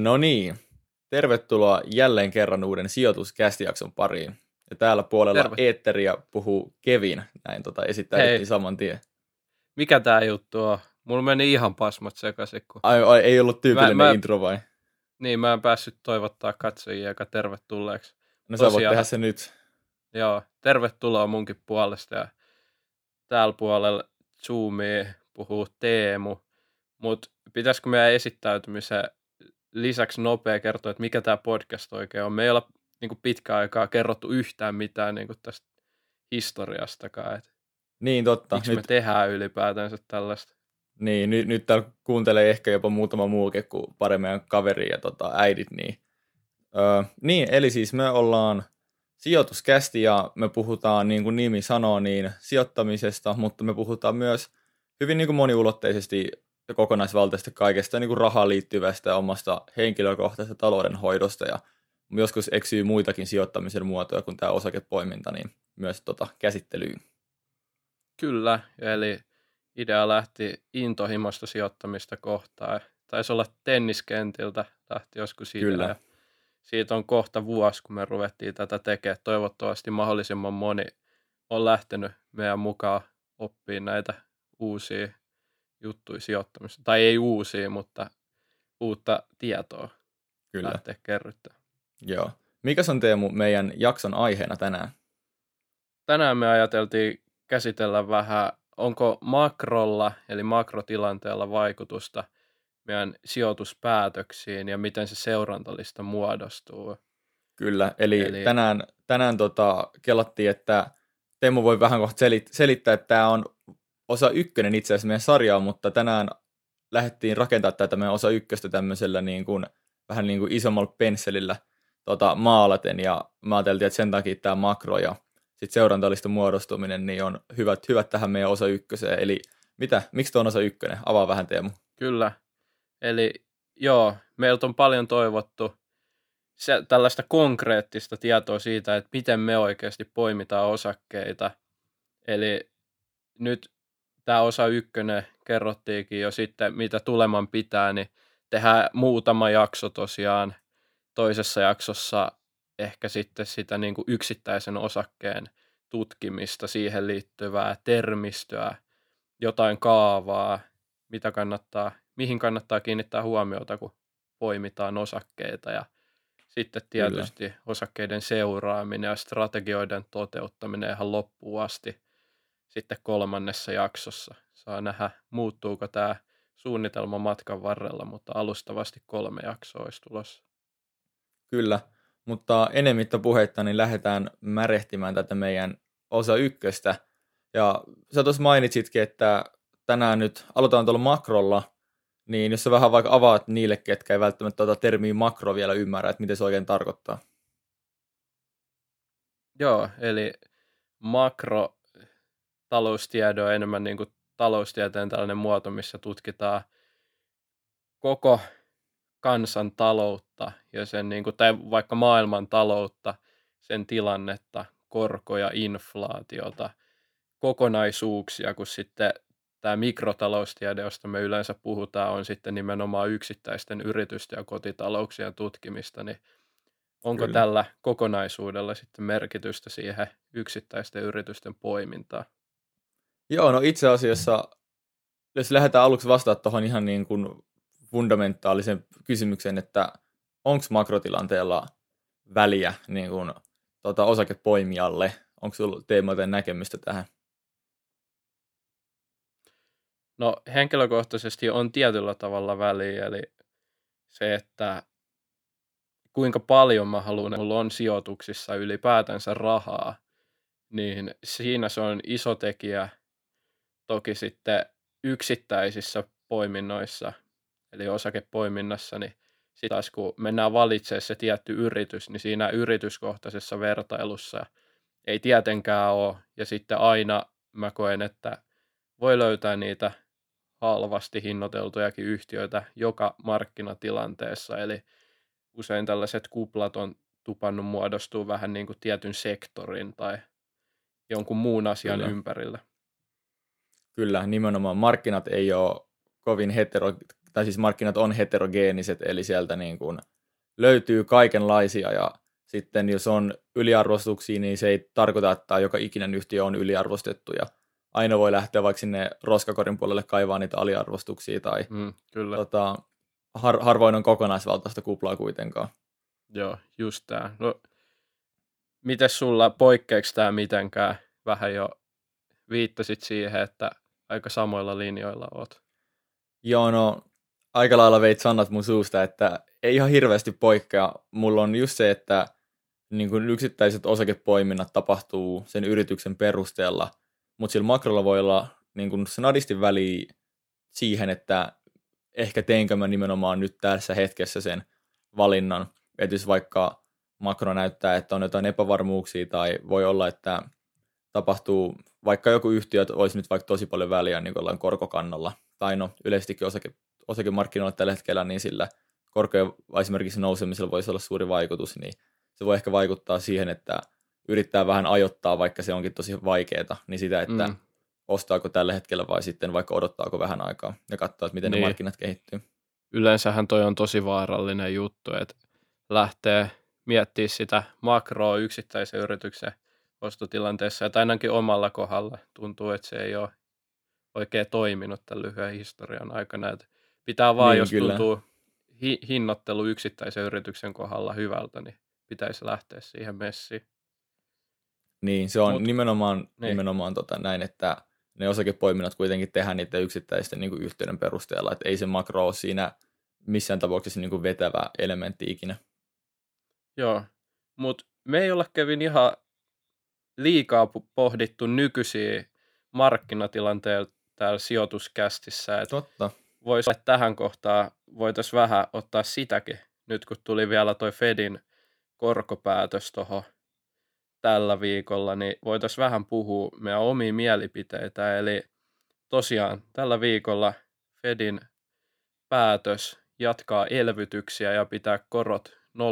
No niin, tervetuloa jälleen kerran uuden sijoituskästijakson pariin. Ja täällä puolella Terve. Eetteriä puhuu Kevin, näin tota esittäydyttiin saman tien. Mikä tää juttu on? Mulla meni ihan pasmat sekaisin. Kun... Ai, ai, ei ollut tyypillinen mä, mä... intro vai? Niin, mä en päässyt toivottaa katsojia aika tervetulleeksi. No sä voit tehdä se nyt. Joo, tervetuloa munkin puolesta. Ja täällä puolella Zoomia puhuu Teemu. Mutta pitäisikö meidän esittäytymisen lisäksi nopea kertoa, että mikä tämä podcast oikein on. Me ei olla niin pitkään aikaa kerrottu yhtään mitään niin tästä historiastakaan. Että niin, totta. Miksi nyt... me tehdään ylipäätänsä tällaista? Niin, nyt, nyt täällä kuuntelee ehkä jopa muutama muukin kuin pari meidän kaveri ja tota, äidit. Niin. Öö, niin, eli siis me ollaan sijoituskästi ja me puhutaan, niin kuin nimi sanoo, niin sijoittamisesta, mutta me puhutaan myös hyvin niin kuin moniulotteisesti kokonaisvaltaisesti kaikesta niin kuin rahaan liittyvästä ja omasta henkilökohtaisesta taloudenhoidosta ja joskus eksyy muitakin sijoittamisen muotoja kuin tämä osakepoiminta, niin myös tota käsittelyyn. Kyllä, eli idea lähti intohimosta sijoittamista kohtaan. Taisi olla tenniskentiltä, lähti joskus siitä. Kyllä. Ja siitä on kohta vuosi, kun me ruvettiin tätä tekemään. Toivottavasti mahdollisimman moni on lähtenyt meidän mukaan oppimaan näitä uusia juttuja sijoittamista. Tai ei uusia, mutta uutta tietoa Kyllä. lähteä kerryttää. Joo. Mikä on Teemu meidän jakson aiheena tänään? Tänään me ajateltiin käsitellä vähän, onko makrolla, eli makrotilanteella vaikutusta meidän sijoituspäätöksiin ja miten se seurantalista muodostuu. Kyllä, eli, eli... tänään, tänään tota, kelattiin, että Teemu voi vähän kohta selittää, että tämä on osa ykkönen itse asiassa meidän sarjaa, mutta tänään lähdettiin rakentamaan tätä meidän osa ykköstä tämmöisellä niin kuin, vähän niin kuin isommalla pensselillä tota, maalaten, ja mä ajateltiin, että sen takia tämä makro ja sitten seurantallista muodostuminen niin on hyvät, hyvät tähän meidän osa ykköseen. Eli mitä, miksi tuo on osa ykkönen? Avaa vähän Teemu. Kyllä, eli joo, meiltä on paljon toivottu se, tällaista konkreettista tietoa siitä, että miten me oikeasti poimitaan osakkeita. Eli nyt tämä osa ykkönen kerrottiinkin jo sitten, mitä tuleman pitää, niin tehdään muutama jakso tosiaan. Toisessa jaksossa ehkä sitten sitä niin kuin yksittäisen osakkeen tutkimista, siihen liittyvää termistöä, jotain kaavaa, mitä kannattaa, mihin kannattaa kiinnittää huomiota, kun poimitaan osakkeita ja sitten tietysti Kyllä. osakkeiden seuraaminen ja strategioiden toteuttaminen ihan loppuun asti – sitten kolmannessa jaksossa. Saa nähdä, muuttuuko tämä suunnitelma matkan varrella, mutta alustavasti kolme jaksoa olisi tulossa. Kyllä, mutta enemmittä puheitta niin lähdetään märehtimään tätä meidän osa ykköstä. Ja sä tuossa mainitsitkin, että tänään nyt aloitetaan tuolla makrolla, niin jos sä vähän vaikka avaat niille, ketkä ei välttämättä tuota termiä makro vielä ymmärrä, että mitä se oikein tarkoittaa. Joo, eli makro taloustiede on enemmän niin kuin taloustieteen tällainen muoto, missä tutkitaan koko kansan taloutta ja sen, niin kuin, tai vaikka maailman taloutta, sen tilannetta, korkoja, inflaatiota, kokonaisuuksia, kun sitten tämä mikrotaloustiede, josta me yleensä puhutaan, on sitten nimenomaan yksittäisten yritysten ja kotitalouksien tutkimista, niin onko Kyllä. tällä kokonaisuudella sitten merkitystä siihen yksittäisten yritysten poimintaan? Joo, no itse asiassa, jos lähdetään aluksi vastaamaan tuohon ihan niin kuin fundamentaalisen kysymykseen, että onko makrotilanteella väliä niin kuin, tota, osakepoimijalle? Onko sinulla teemoiden näkemystä tähän? No henkilökohtaisesti on tietyllä tavalla väliä, eli se, että kuinka paljon mä haluan, mulla on sijoituksissa ylipäätänsä rahaa, niin siinä se on iso tekijä – Toki sitten yksittäisissä poiminnoissa, eli osakepoiminnassa, niin sitten taas kun mennään valitsemaan se tietty yritys, niin siinä yrityskohtaisessa vertailussa ei tietenkään ole. Ja sitten aina mä koen, että voi löytää niitä halvasti hinnoiteltujakin yhtiöitä joka markkinatilanteessa. Eli usein tällaiset kuplat on tupannut muodostua vähän niin kuin tietyn sektorin tai jonkun muun asian Kyllä. ympärillä. Kyllä, nimenomaan markkinat ei ole kovin hetero, tai siis markkinat on heterogeeniset, eli sieltä niin kuin löytyy kaikenlaisia ja sitten jos on yliarvostuksia, niin se ei tarkoita, että joka ikinen yhtiö on yliarvostettu ja aina voi lähteä vaikka sinne roskakorin puolelle kaivaa niitä aliarvostuksia tai Mm, kyllä. tota, har, harvoin on kokonaisvaltaista kuplaa kuitenkaan. Joo, just tää. No, miten sulla, poikkeeko tämä mitenkään? Vähän jo viittasit siihen, että aika samoilla linjoilla oot. Joo, no aika lailla veit sanat mun suusta, että ei ihan hirveästi poikkea. Mulla on just se, että niin kuin yksittäiset osakepoiminnat tapahtuu sen yrityksen perusteella, mutta sillä makrolla voi olla niin kuin snadisti väliä siihen, että ehkä teenkö mä nimenomaan nyt tässä hetkessä sen valinnan. Että jos vaikka makro näyttää, että on jotain epävarmuuksia tai voi olla, että tapahtuu, vaikka joku yhtiö olisi nyt vaikka tosi paljon väliä niin kuin korkokannalla, tai no yleisestikin osake, osakemarkkinoilla tällä hetkellä, niin sillä korkojen esimerkiksi nousemisella voisi olla suuri vaikutus, niin se voi ehkä vaikuttaa siihen, että yrittää vähän ajoittaa, vaikka se onkin tosi vaikeaa, niin sitä, että mm. ostaako tällä hetkellä vai sitten vaikka odottaako vähän aikaa ja katsoa, että miten niin. ne markkinat kehittyy. Yleensähän toi on tosi vaarallinen juttu, että lähtee miettiä sitä makroa yksittäisen yrityksen ostotilanteessa, että ainakin omalla kohdalla tuntuu, että se ei ole oikein toiminut tämän lyhyen historian aikana. Että pitää vaan, niin, jos kyllä. tuntuu hi- hinnoittelu yksittäisen yrityksen kohdalla hyvältä, niin pitäisi lähteä siihen messiin. Niin, se on Mut, nimenomaan, niin. nimenomaan tota näin, että ne osakepoiminnat kuitenkin tehdään niiden yksittäisten niin kuin yhteyden perusteella, että ei se makro ole siinä missään tapauksessa niin kuin vetävä elementti ikinä. Joo, mutta me ei olla Kevin ihan liikaa pohdittu nykyisiä markkinatilanteita täällä sijoituskästissä. Että Totta. Voisi tähän kohtaan, voitaisiin vähän ottaa sitäkin, nyt kun tuli vielä toi Fedin korkopäätös tuohon tällä viikolla, niin voitaisiin vähän puhua meidän omia mielipiteitä. Eli tosiaan tällä viikolla Fedin päätös jatkaa elvytyksiä ja pitää korot 0,0-0,25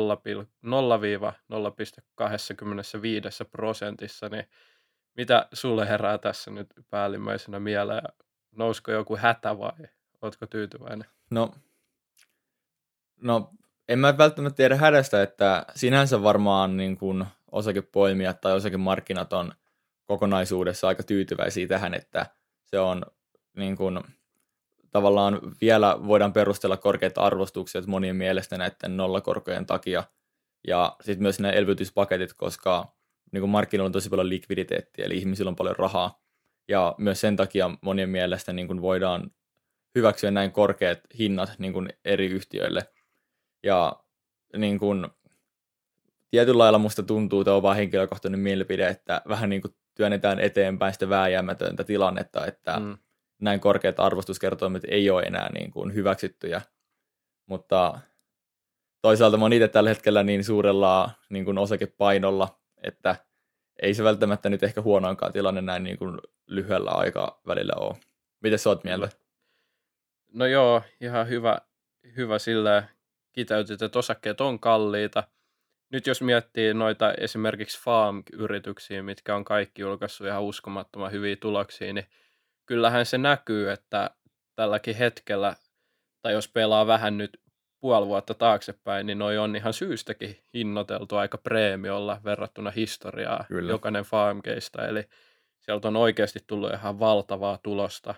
prosentissa, niin mitä sulle herää tässä nyt päällimmäisenä mieleen? Nousko joku hätä vai ootko tyytyväinen? No, no en mä välttämättä tiedä hädästä, että sinänsä varmaan niin kuin osakepoimijat tai osakemarkkinat on kokonaisuudessa aika tyytyväisiä tähän, että se on niin kuin, tavallaan vielä voidaan perustella korkeita arvostuksia monien mielestä näiden nollakorkojen takia. Ja sitten myös nämä elvytyspaketit, koska niin kuin markkinoilla on tosi paljon likviditeettiä, eli ihmisillä on paljon rahaa. Ja myös sen takia monien mielestä niin kuin voidaan hyväksyä näin korkeat hinnat niin kuin eri yhtiöille. Ja niin kuin, tietyllä lailla musta tuntuu, että on vaan henkilökohtainen mielipide, että vähän niin kuin työnnetään eteenpäin sitä vääjäämätöntä tilannetta, että mm. Näin korkeat arvostuskertoimet ei ole enää niin kuin hyväksyttyjä. Mutta toisaalta mä oon itse tällä hetkellä niin suurella niin kuin osakepainolla, että ei se välttämättä nyt ehkä huonoinkaan tilanne näin niin kuin lyhyellä välillä ole. Miten sä oot mieltä? No joo, ihan hyvä, hyvä sillä kiteytit, että osakkeet on kalliita. Nyt jos miettii noita esimerkiksi farm-yrityksiä, mitkä on kaikki julkaissut ihan uskomattoman hyviä tuloksia, niin kyllähän se näkyy, että tälläkin hetkellä, tai jos pelaa vähän nyt puoli vuotta taaksepäin, niin noi on ihan syystäkin hinnoiteltu aika preemiolla verrattuna historiaa Kyllä. jokainen farmkeista. Eli sieltä on oikeasti tullut ihan valtavaa tulosta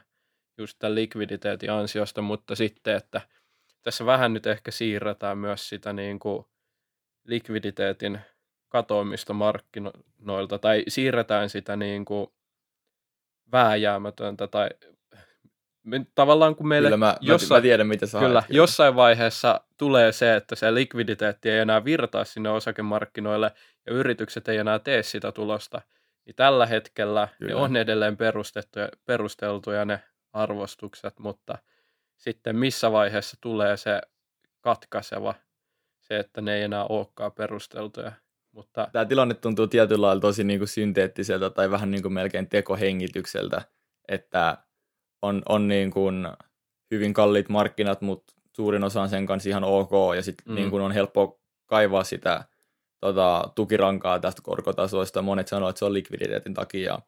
just tämän likviditeetin ansiosta, mutta sitten, että tässä vähän nyt ehkä siirretään myös sitä niin kuin likviditeetin katoamista markkinoilta, tai siirretään sitä niin kuin vääjäämätöntä tai tavallaan kun meille kyllä mä, jossain, mä tiedän, mitä sä kyllä, jossain vaiheessa tulee se, että se likviditeetti ei enää virtaa sinne osakemarkkinoille ja yritykset ei enää tee sitä tulosta, niin tällä hetkellä kyllä. ne on edelleen perustettuja, perusteltuja ne arvostukset, mutta sitten missä vaiheessa tulee se katkaiseva, se, että ne ei enää olekaan perusteltuja. Mutta... Tämä tilanne tuntuu tietyllä lailla tosi niin kuin synteettiseltä tai vähän niin kuin melkein tekohengitykseltä, että on, on niin kuin hyvin kalliit markkinat, mutta suurin osa on sen kanssa ihan ok, ja sitten mm. niin kuin on helppo kaivaa sitä tota, tukirankaa tästä korkotasoista. Monet sanoo, että se on likviditeetin takia,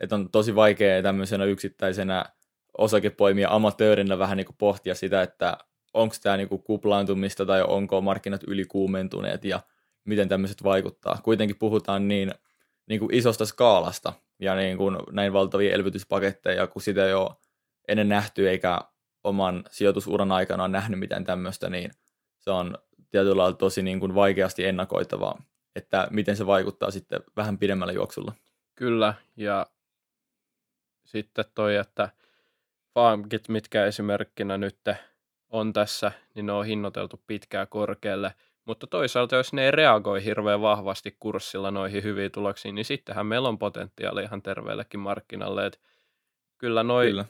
että on tosi vaikea tämmöisenä yksittäisenä osakepoimia amatöörinä vähän niin kuin pohtia sitä, että onko tämä niin kuin kuplaantumista tai onko markkinat ylikuumentuneet ja miten tämmöiset vaikuttaa. Kuitenkin puhutaan niin, niin kuin isosta skaalasta ja niin kuin näin valtavia elvytyspaketteja, kun sitä ei ole ennen nähty eikä oman sijoitusuran aikana nähnyt mitään tämmöistä, niin se on tietyllä lailla tosi niin kuin vaikeasti ennakoitavaa, että miten se vaikuttaa sitten vähän pidemmällä juoksulla. Kyllä, ja sitten toi, että farmkit, mitkä esimerkkinä nyt on tässä, niin ne on hinnoiteltu pitkään korkealle, mutta toisaalta jos ne ei reagoi hirveän vahvasti kurssilla noihin hyviin tuloksiin, niin sittenhän meillä on potentiaali ihan terveellekin markkinalle, että kyllä noi kyllä.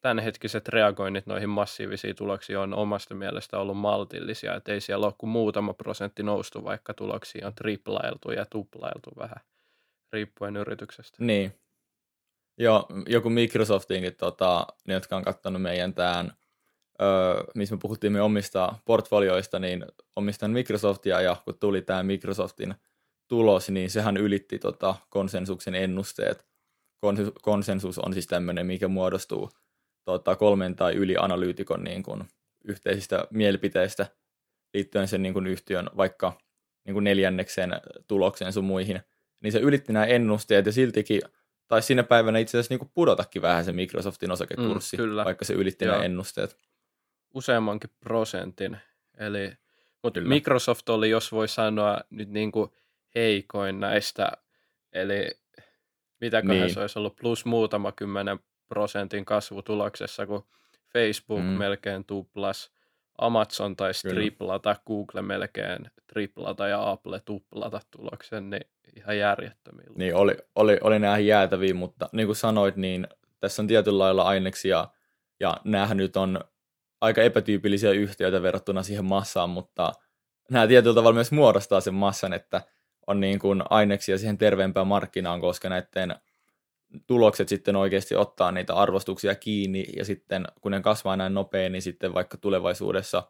tämänhetkiset reagoinnit noihin massiivisiin tuloksiin on omasta mielestä ollut maltillisia, että ei siellä ole kuin muutama prosentti noustu, vaikka tuloksia on triplailtu ja tuplailtu vähän, riippuen yrityksestä. Niin, Joo, joku Microsoftinkin, tota, ne, jotka on katsonut meidän tämän, öö, missä me puhuttiin me omista portfolioista, niin omistan Microsoftia, ja kun tuli tämä Microsoftin tulos, niin sehän ylitti tota, konsensuksen ennusteet. konsensus on siis tämmöinen, mikä muodostuu tota, kolmen tai yli analyytikon niin kuin, yhteisistä mielipiteistä liittyen sen niin kuin, yhtiön vaikka niin kuin neljännekseen tulokseen sun muihin. Niin se ylitti nämä ennusteet ja siltikin tai sinne päivänä itse asiassa niin pudotakin vähän se Microsoftin osakekurssi, mm, kyllä. vaikka se ylitti nämä ennusteet. Useammankin prosentin. Eli, mutta Microsoft oli, jos voi sanoa, nyt niin kuin heikoin näistä. Eli mitäköhän niin. se olisi ollut, plus muutama kymmenen prosentin kasvutuloksessa, kun Facebook mm. melkein tuplas, Amazon taisi triplata, Google melkein triplata ja Apple tuplata tuloksen, niin ihan järjettömiä. Niin, oli, oli, oli nämä jäätäviä, mutta niin kuin sanoit, niin tässä on tietyllä lailla aineksia, ja näähän nyt on aika epätyypillisiä yhtiöitä verrattuna siihen massaan, mutta nämä tietyllä tavalla myös muodostaa sen massan, että on niin kuin aineksia siihen terveempään markkinaan, koska näiden tulokset sitten oikeasti ottaa niitä arvostuksia kiinni, ja sitten kun ne kasvaa näin nopein, niin sitten vaikka tulevaisuudessa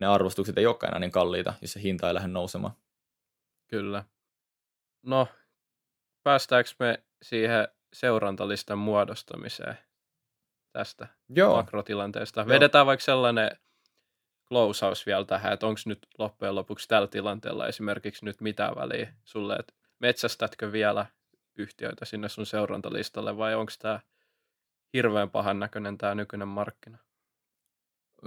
ne arvostukset ei olekaan enää niin kalliita, jos se hinta ei lähde nousemaan. Kyllä. No, päästäänkö me siihen seurantalistan muodostamiseen tästä Joo. makrotilanteesta? Joo. Vedetään vaikka sellainen closehouse vielä tähän, että onko nyt loppujen lopuksi tällä tilanteella esimerkiksi nyt mitään väliä sulle, että metsästätkö vielä yhtiöitä sinne sun seurantalistalle vai onko tämä hirveän pahan näköinen tämä nykyinen markkina?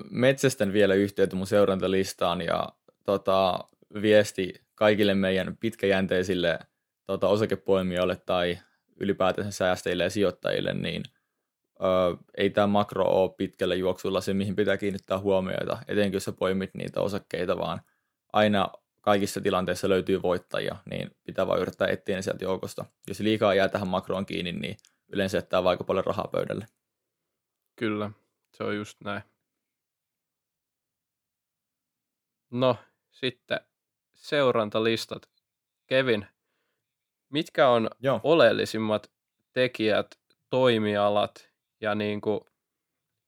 Metsästän vielä yhtiöitä mun seurantalistaan ja tota, viesti kaikille meidän pitkäjänteisille tota, osakepoimijoille tai ylipäätänsä säästäjille ja sijoittajille, niin ei tämä makro ole pitkällä juoksulla se, mihin pitää kiinnittää huomioita, etenkin jos sä poimit niitä osakkeita, vaan aina kaikissa tilanteissa löytyy voittajia, niin pitää vain yrittää etsiä ne sieltä joukosta. Jos liikaa jää tähän makroon kiinni, niin yleensä jättää vaikka paljon rahaa pöydälle. Kyllä, se on just näin. No, sitten seurantalistat. Kevin, mitkä on Joo. oleellisimmat tekijät, toimialat ja niin kuin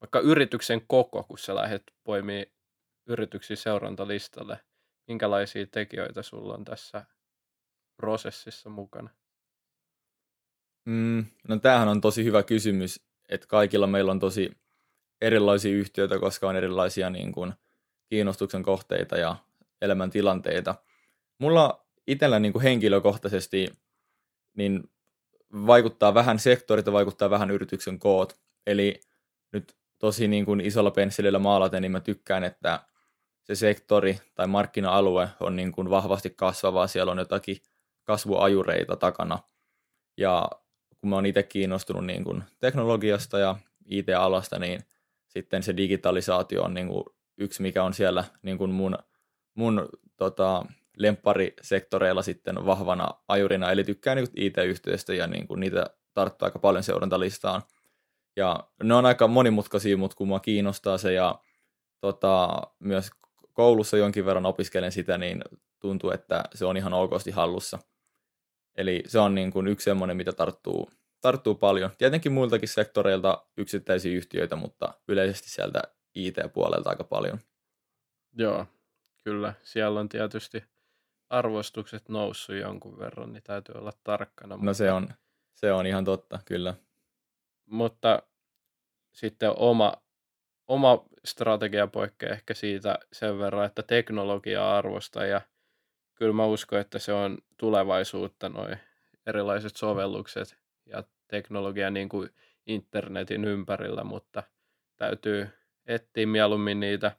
vaikka yrityksen koko, kun sä lähdet poimii yrityksiä seurantalistalle? Minkälaisia tekijöitä sulla on tässä prosessissa mukana? Mm, no tämähän on tosi hyvä kysymys, että kaikilla meillä on tosi erilaisia yhtiöitä, koska on erilaisia niin kuin, kiinnostuksen kohteita ja elämäntilanteita. Mulla itsellä niin kuin henkilökohtaisesti niin vaikuttaa vähän sektorit ja vaikuttaa vähän yrityksen koot. Eli nyt tosi niin kuin isolla pensselillä maalaten, niin mä tykkään, että se sektori tai markkina-alue on niin kuin vahvasti kasvava, siellä on jotakin kasvuajureita takana. Ja kun mä oon itse kiinnostunut niin kuin teknologiasta ja IT-alasta, niin sitten se digitalisaatio on niin kuin yksi, mikä on siellä niin kuin mun, mun tota, lempparisektoreilla sitten vahvana ajurina, eli tykkään niin IT-yhteydestä ja niin kuin niitä tarttuu aika paljon seurantalistaan. Ja ne on aika monimutkaisia, mutta kun mua kiinnostaa se ja tota, myös koulussa jonkin verran opiskelen sitä, niin tuntuu, että se on ihan okosti hallussa. Eli se on niin kuin yksi semmoinen, mitä tarttuu, tarttuu paljon. Tietenkin muiltakin sektoreilta yksittäisiä yhtiöitä, mutta yleisesti sieltä IT-puolelta aika paljon. Joo, kyllä. Siellä on tietysti arvostukset noussut jonkun verran, niin täytyy olla tarkkana. No mutta... se on, se on ihan totta, kyllä. Mutta sitten oma, oma strategia poikkeaa ehkä siitä sen verran, että teknologiaa arvosta. Ja kyllä mä uskon, että se on tulevaisuutta noin erilaiset sovellukset ja teknologia niin kuin internetin ympärillä, mutta täytyy etsiä mieluummin niitä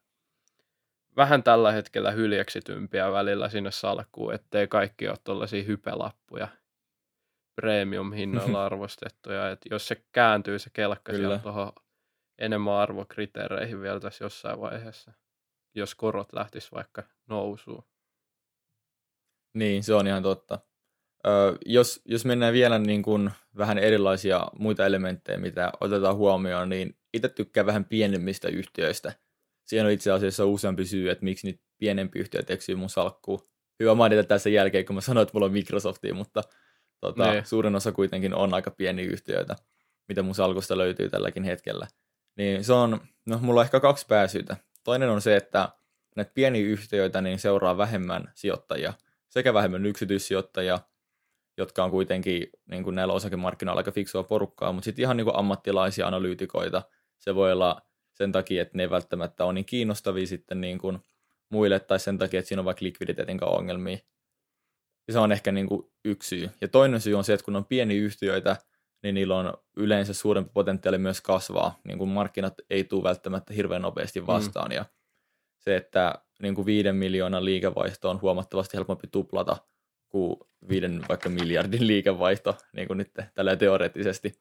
vähän tällä hetkellä hyljeksitympiä välillä sinne salkkuun, ettei kaikki ole tuollaisia hypelappuja premium-hinnoilla arvostettuja. Et jos se kääntyy se kelkka Kyllä. tuohon enemmän arvokriteereihin vielä tässä jossain vaiheessa, jos korot lähtis vaikka nousuun. Niin, se on ihan totta. Ö, jos, jos mennään vielä niin kuin vähän erilaisia muita elementtejä, mitä otetaan huomioon, niin itse tykkään vähän pienemmistä yhtiöistä. Siihen on itse asiassa useampi syy, että miksi niitä pienempi yhtiöitä eksyy mun salkkuun. Hyvä mainita tässä jälkeen, kun mä sanoin, että mulla on Microsoftia, mutta tota, niin. suurin osa kuitenkin on aika pieniä yhtiöitä, mitä mun salkusta löytyy tälläkin hetkellä. Niin se on, no mulla on ehkä kaksi pääsyytä. Toinen on se, että näitä pieniä yhtiöitä niin seuraa vähemmän sijoittajia, sekä vähemmän yksityissijoittajia, jotka on kuitenkin niin kuin näillä osakemarkkinoilla aika fiksua porukkaa, mutta sitten ihan niin kuin ammattilaisia analyytikoita. Se voi olla sen takia, että ne ei välttämättä ole niin kiinnostavia sitten niin kuin muille, tai sen takia, että siinä on vaikka likviditeetin ongelmia. Se on ehkä niin kuin yksi syy. Ja toinen syy on se, että kun on pieniä yhtiöitä, niin niillä on yleensä suurempi potentiaali myös kasvaa. Niin kuin markkinat ei tule välttämättä hirveän nopeasti mm. vastaan. Mm. Ja se, että niin kuin viiden miljoonan liikevaihto on huomattavasti helpompi tuplata kuin viiden vaikka miljardin liikevaihto, niin kuin nyt tällä teoreettisesti.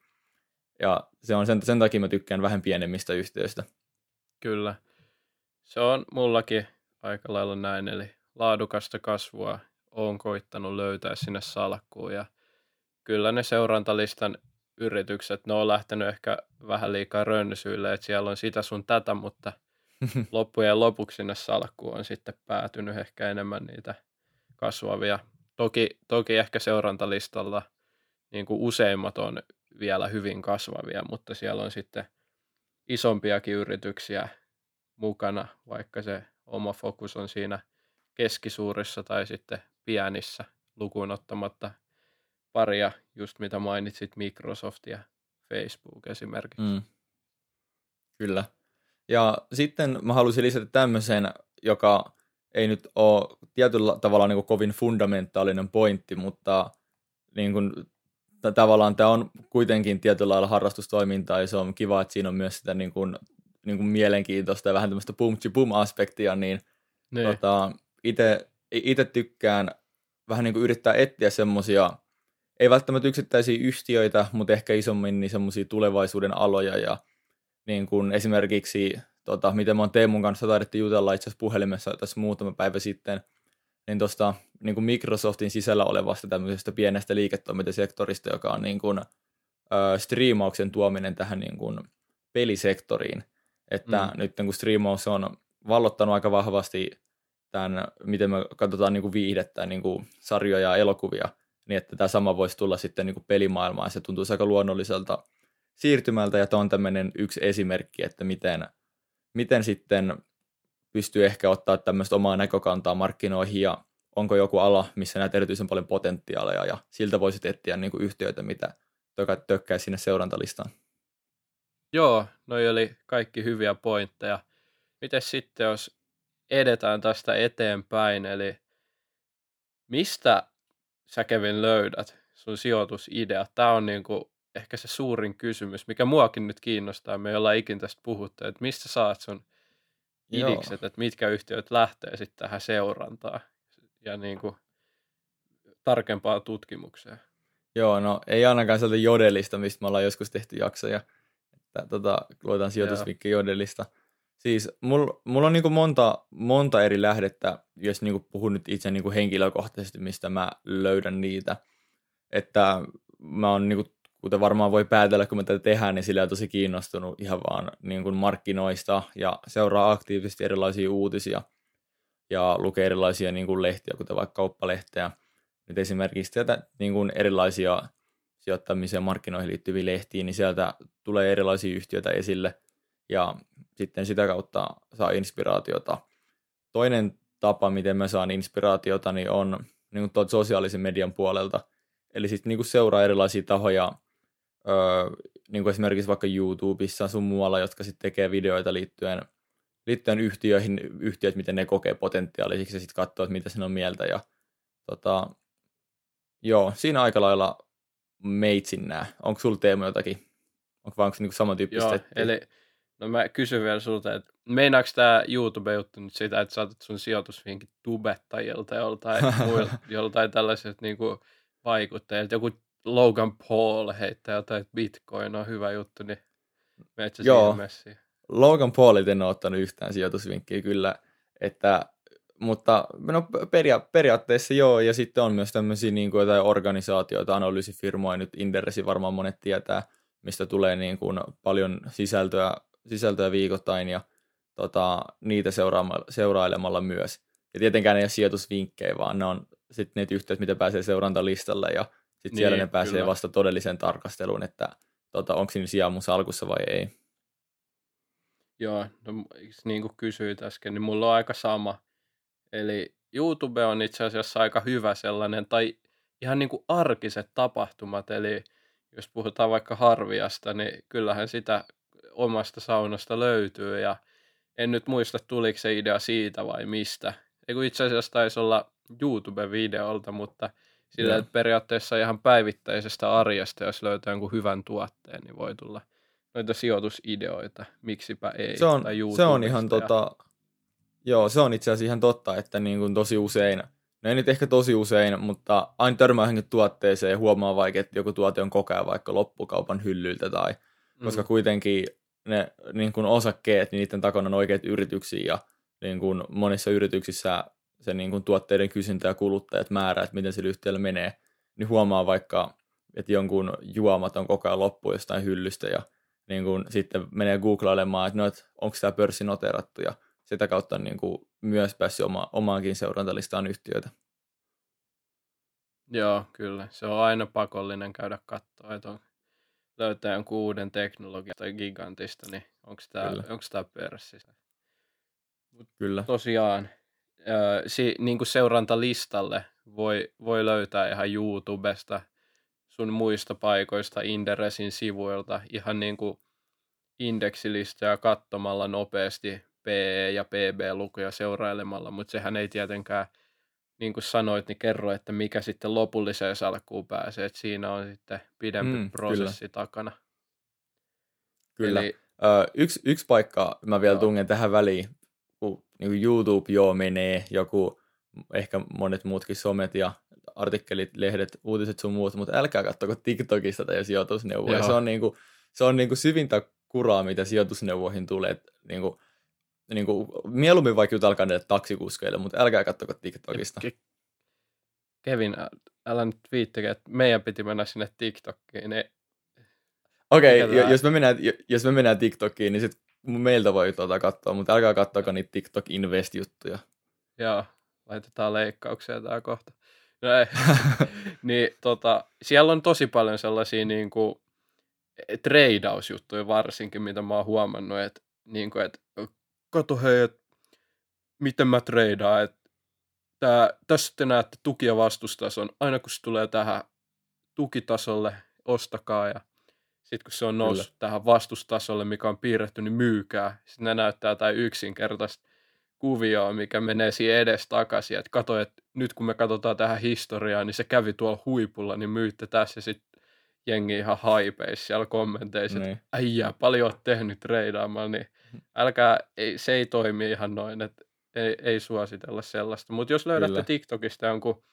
Ja se on sen, sen takia mä tykkään vähän pienemmistä yhtiöistä. Kyllä. Se on mullakin aika lailla näin, eli laadukasta kasvua on koittanut löytää sinne salkkuun ja kyllä ne seurantalistan yritykset, ne on lähtenyt ehkä vähän liikaa rönsyille, että siellä on sitä sun tätä, mutta loppujen lopuksi sinne salkkuun on sitten päätynyt ehkä enemmän niitä kasvavia. Toki, toki ehkä seurantalistalla niin kuin useimmat on vielä hyvin kasvavia, mutta siellä on sitten isompiakin yrityksiä mukana, vaikka se oma fokus on siinä keskisuurissa tai sitten pienissä lukuun ottamatta paria, just mitä mainitsit, Microsoft ja Facebook esimerkiksi. Mm. Kyllä. Ja sitten mä haluaisin lisätä tämmöisen, joka ei nyt ole tietyllä tavalla niin kuin kovin fundamentaalinen pointti, mutta niin kuin, tavallaan tämä on kuitenkin tietyllä lailla harrastustoimintaa ja se on kiva, että siinä on myös sitä niin kuin, niin kuin mielenkiintoista ja vähän tämmöistä pum aspektia, niin, niin. Tota, itse tykkään vähän niin kuin yrittää etsiä semmoisia, ei välttämättä yksittäisiä yhtiöitä, mutta ehkä isommin niin semmoisia tulevaisuuden aloja ja niin kuin esimerkiksi, tota, miten mä oon Teemun kanssa taidettu jutella itse asiassa puhelimessa tässä muutama päivä sitten, niin tuosta niin kuin Microsoftin sisällä olevasta tämmöisestä pienestä liiketoimintasektorista, joka on niin kuin, ö, striimauksen tuominen tähän niin kuin pelisektoriin. Että mm. nyt kun striimaus on vallottanut aika vahvasti tämän, miten me katsotaan niin kuin viihdettä, niin kuin sarjoja ja elokuvia, niin että tämä sama voisi tulla sitten niin kuin pelimaailmaan. Se tuntuu aika luonnolliselta siirtymältä, ja tämä on tämmöinen yksi esimerkki, että miten, miten sitten pystyy ehkä ottaa tämmöistä omaa näkökantaa markkinoihin, ja onko joku ala, missä näet erityisen paljon potentiaaleja, ja siltä voisit etsiä niin kuin yhtiöitä, mitä tökkää sinne seurantalistaan. Joo, noi oli kaikki hyviä pointteja. Miten sitten, jos edetään tästä eteenpäin, eli mistä sä Kevin löydät sun sijoitusidea? Tämä on niin kuin ehkä se suurin kysymys, mikä muakin nyt kiinnostaa. Me ei olla ikin tästä puhuttu, että mistä saat sun idikset, Joo. että mitkä yhtiöt lähtee sitten tähän seurantaan ja niin kuin tarkempaa tutkimukseen. Joo, no ei ainakaan sieltä jodelista, mistä me ollaan joskus tehty jaksoja. Että, tota, luetaan sijoitusvinkki jodelista. Siis mulla mul on niinku monta, monta eri lähdettä, jos niinku puhun nyt itse niinku henkilökohtaisesti, mistä mä löydän niitä. Että mä oon, niinku, kuten varmaan voi päätellä, kun mä tätä tehdään, niin sillä on tosi kiinnostunut ihan vaan niinku markkinoista ja seuraa aktiivisesti erilaisia uutisia ja lukee erilaisia niinku lehtiä, kuten vaikka kauppalehteä. Nyt esimerkiksi tätä niinku erilaisia sijoittamiseen markkinoihin liittyviä lehtiä, niin sieltä tulee erilaisia yhtiöitä esille – ja sitten sitä kautta saa inspiraatiota. Toinen tapa, miten mä saan inspiraatiota, niin on niin kuin sosiaalisen median puolelta. Eli sitten niin kuin seuraa erilaisia tahoja, öö, niin kuin esimerkiksi vaikka YouTubessa sun muualla, jotka sitten tekee videoita liittyen, liittyen yhtiöihin, yhtiöt, miten ne kokee potentiaalisiksi ja sitten katsoo, että mitä sen on mieltä. Ja, tota, joo, siinä aika lailla meitsin nää. Onko sulla Teemu jotakin? Onko vaan niinku samantyyppistä? Joo, eli no mä kysyn vielä sulta, että meinaako tämä YouTube-juttu nyt sitä, että saatat sun sijoitusvinkit tubettajilta joltain, muilta, joltain tällaiset niinku vaikuttajilta, joku Logan Paul heittää jotain, että Bitcoin on hyvä juttu, niin Joo. Logan Paulit en ole ottanut yhtään sijoitusvinkkiä kyllä, että, mutta no, peria- periaatteessa joo, ja sitten on myös tämmöisiä niin kuin jotain organisaatioita, analyysifirmoja, nyt Inderesi varmaan monet tietää, mistä tulee niin kuin paljon sisältöä, sisältöä viikoittain, ja tota, niitä seurailemalla myös. Ja tietenkään ei ole sijoitusvinkkejä, vaan ne on sitten ne yhteydet, mitä pääsee seurantalistalle, ja sitten niin, siellä ne pääsee kyllä. vasta todelliseen tarkasteluun, että tota, onko siinä sijaa mun salkussa vai ei. Joo, no, niin kuin kysyit äsken, niin mulla on aika sama. Eli YouTube on itse asiassa aika hyvä sellainen, tai ihan niin kuin arkiset tapahtumat, eli jos puhutaan vaikka Harviasta, niin kyllähän sitä omasta saunasta löytyy, ja en nyt muista, tuliko se idea siitä vai mistä. Eiku itse asiassa taisi olla YouTube-videolta, mutta – sillä, yeah. että periaatteessa ihan päivittäisestä arjesta, jos löytää jonkun hyvän tuotteen, niin voi tulla noita sijoitusideoita, miksipä ei. Se on, tai se on ihan ja... tota, joo, se on itse asiassa ihan totta, että niin kuin tosi usein, no ei nyt ehkä tosi usein, mutta aina törmää tuotteeseen ja huomaa vaikka, että joku tuote on koko ajan vaikka loppukaupan hyllyltä tai, mm. koska kuitenkin ne niin kuin osakkeet, niin niiden takana on oikeat yrityksiä ja niin kuin monissa yrityksissä se niin kuin tuotteiden kysyntä ja kuluttajat määrää, että miten sillä yhtiöllä menee, niin huomaa vaikka, että jonkun juomat on koko ajan loppu jostain hyllystä ja niin kuin sitten menee googlailemaan, että no, että onko tämä pörssi noterattu ja sitä kautta niin kuin myös päässyt oma, omaankin seurantalistaan yhtiöitä. Joo, kyllä. Se on aina pakollinen käydä katsoa, että on, löytää jonkun uuden teknologian tai gigantista, niin onko tämä, onko tämä pörssi. Mut kyllä. Tosiaan, si, niin kuin seurantalistalle voi, voi löytää ihan YouTubesta sun muista paikoista Inderesin sivuilta ihan niin kuin indeksilistoja katsomalla nopeasti PE ja PB-lukuja seurailemalla, mutta sehän ei tietenkään, niin kuin sanoit, niin kerro, että mikä sitten lopulliseen salkkuun pääsee, että siinä on sitten pidempi mm, prosessi kyllä. takana. Kyllä. Eli, Ö, yksi, yksi paikka mä vielä tungen tähän väliin, kun niin YouTube joo menee, joku ehkä monet muutkin somet ja artikkelit, lehdet, uutiset sun muut, mutta älkää katsoko TikTokista tai sijoitusneuvoja. Joo. Se on, niin kuin, se on niin kuin syvintä kuraa, mitä sijoitusneuvoihin tulee. Niin kuin, niin kuin, mieluummin vaikka jutelkaa näille taksikuskeille, mutta älkää katsoko TikTokista. Ke- Kevin, älä nyt viittikö, että meidän piti mennä sinne TikTokiin. Niin Okei, okay, jos, me mennään, jos me mennään TikTokiin, niin sitten meiltä voi tuota katsoa, mutta älkää katsoa niitä TikTok Invest-juttuja. Joo, laitetaan leikkauksia tää kohta. No ei. niin, tota, siellä on tosi paljon sellaisia niin kuin, treidausjuttuja varsinkin, mitä mä oon huomannut, että, niin kuin, että kato hei, että miten mä treidaan, että tää, tässä te näette tuki- ja vastustason. Aina kun se tulee tähän tukitasolle, ostakaa ja sitten kun se on noussut Kyllä. tähän vastustasolle, mikä on piirretty, niin myykää. Sitten ne näyttää jotain yksinkertaista kuvioa, mikä menee siihen edes takaisin. Että kato, että nyt kun me katsotaan tähän historiaan, niin se kävi tuolla huipulla, niin myytte tässä. Sitten jengi ihan haipeissa siellä kommenteissa, niin. että äijää, paljon oot tehnyt treidaamalla, niin älkää, ei, se ei toimi ihan noin, että ei, ei suositella sellaista. Mutta jos löydätte Kyllä. TikTokista jonkun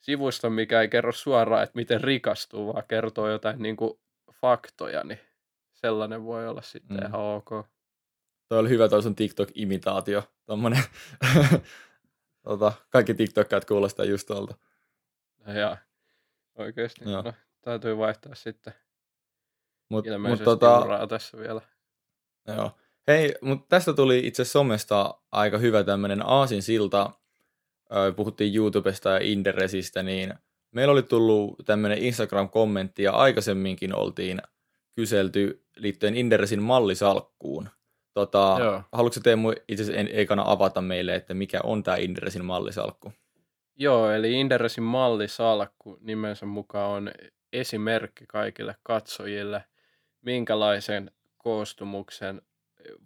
sivuston, mikä ei kerro suoraan, että miten rikastuu, vaan kertoo jotain niin kuin faktoja, niin sellainen voi olla sitten mm. ihan ok. Toi oli hyvä toi sun TikTok-imitaatio. Tommonen. tota, kaikki TikTokkaat kuulostaa just tuolta. No ja oikeasti. Joo. No, täytyy vaihtaa sitten. Mut, Ilmeisesti mut, tota, tässä vielä. Joo. Hei, mutta tästä tuli itse somesta aika hyvä tämmöinen aasinsilta. Puhuttiin YouTubesta ja Inderesistä, niin Meillä oli tullut tämmöinen Instagram-kommentti ja aikaisemminkin oltiin kyselty liittyen Inderesin mallisalkkuun. Tota, haluatko Teemu itse asiassa ekana avata meille, että mikä on tämä Inderesin mallisalkku? Joo, eli Inderesin mallisalkku nimensä mukaan on esimerkki kaikille katsojille, minkälaisen koostumuksen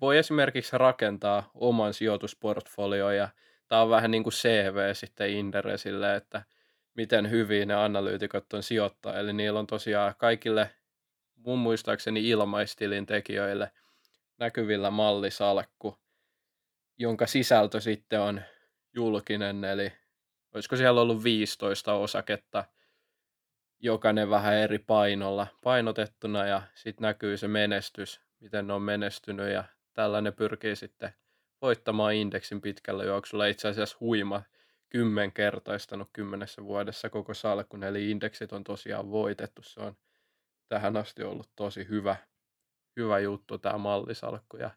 voi esimerkiksi rakentaa oman sijoitusportfolioon ja tämä on vähän niin kuin CV sitten Inderesille, että miten hyvin ne analyytikot on sijoittaa. Eli niillä on tosiaan kaikille mun muistaakseni ilmaistilin tekijöille näkyvillä mallisalkku, jonka sisältö sitten on julkinen, eli olisiko siellä ollut 15 osaketta, jokainen vähän eri painolla painotettuna ja sitten näkyy se menestys, miten ne on menestynyt ja tällainen pyrkii sitten voittamaan indeksin pitkällä juoksulla. Itse asiassa huima kymmenkertaistanut kymmenessä vuodessa koko salkun, eli indeksit on tosiaan voitettu. Se on tähän asti ollut tosi hyvä, hyvä juttu tämä mallisalkku ja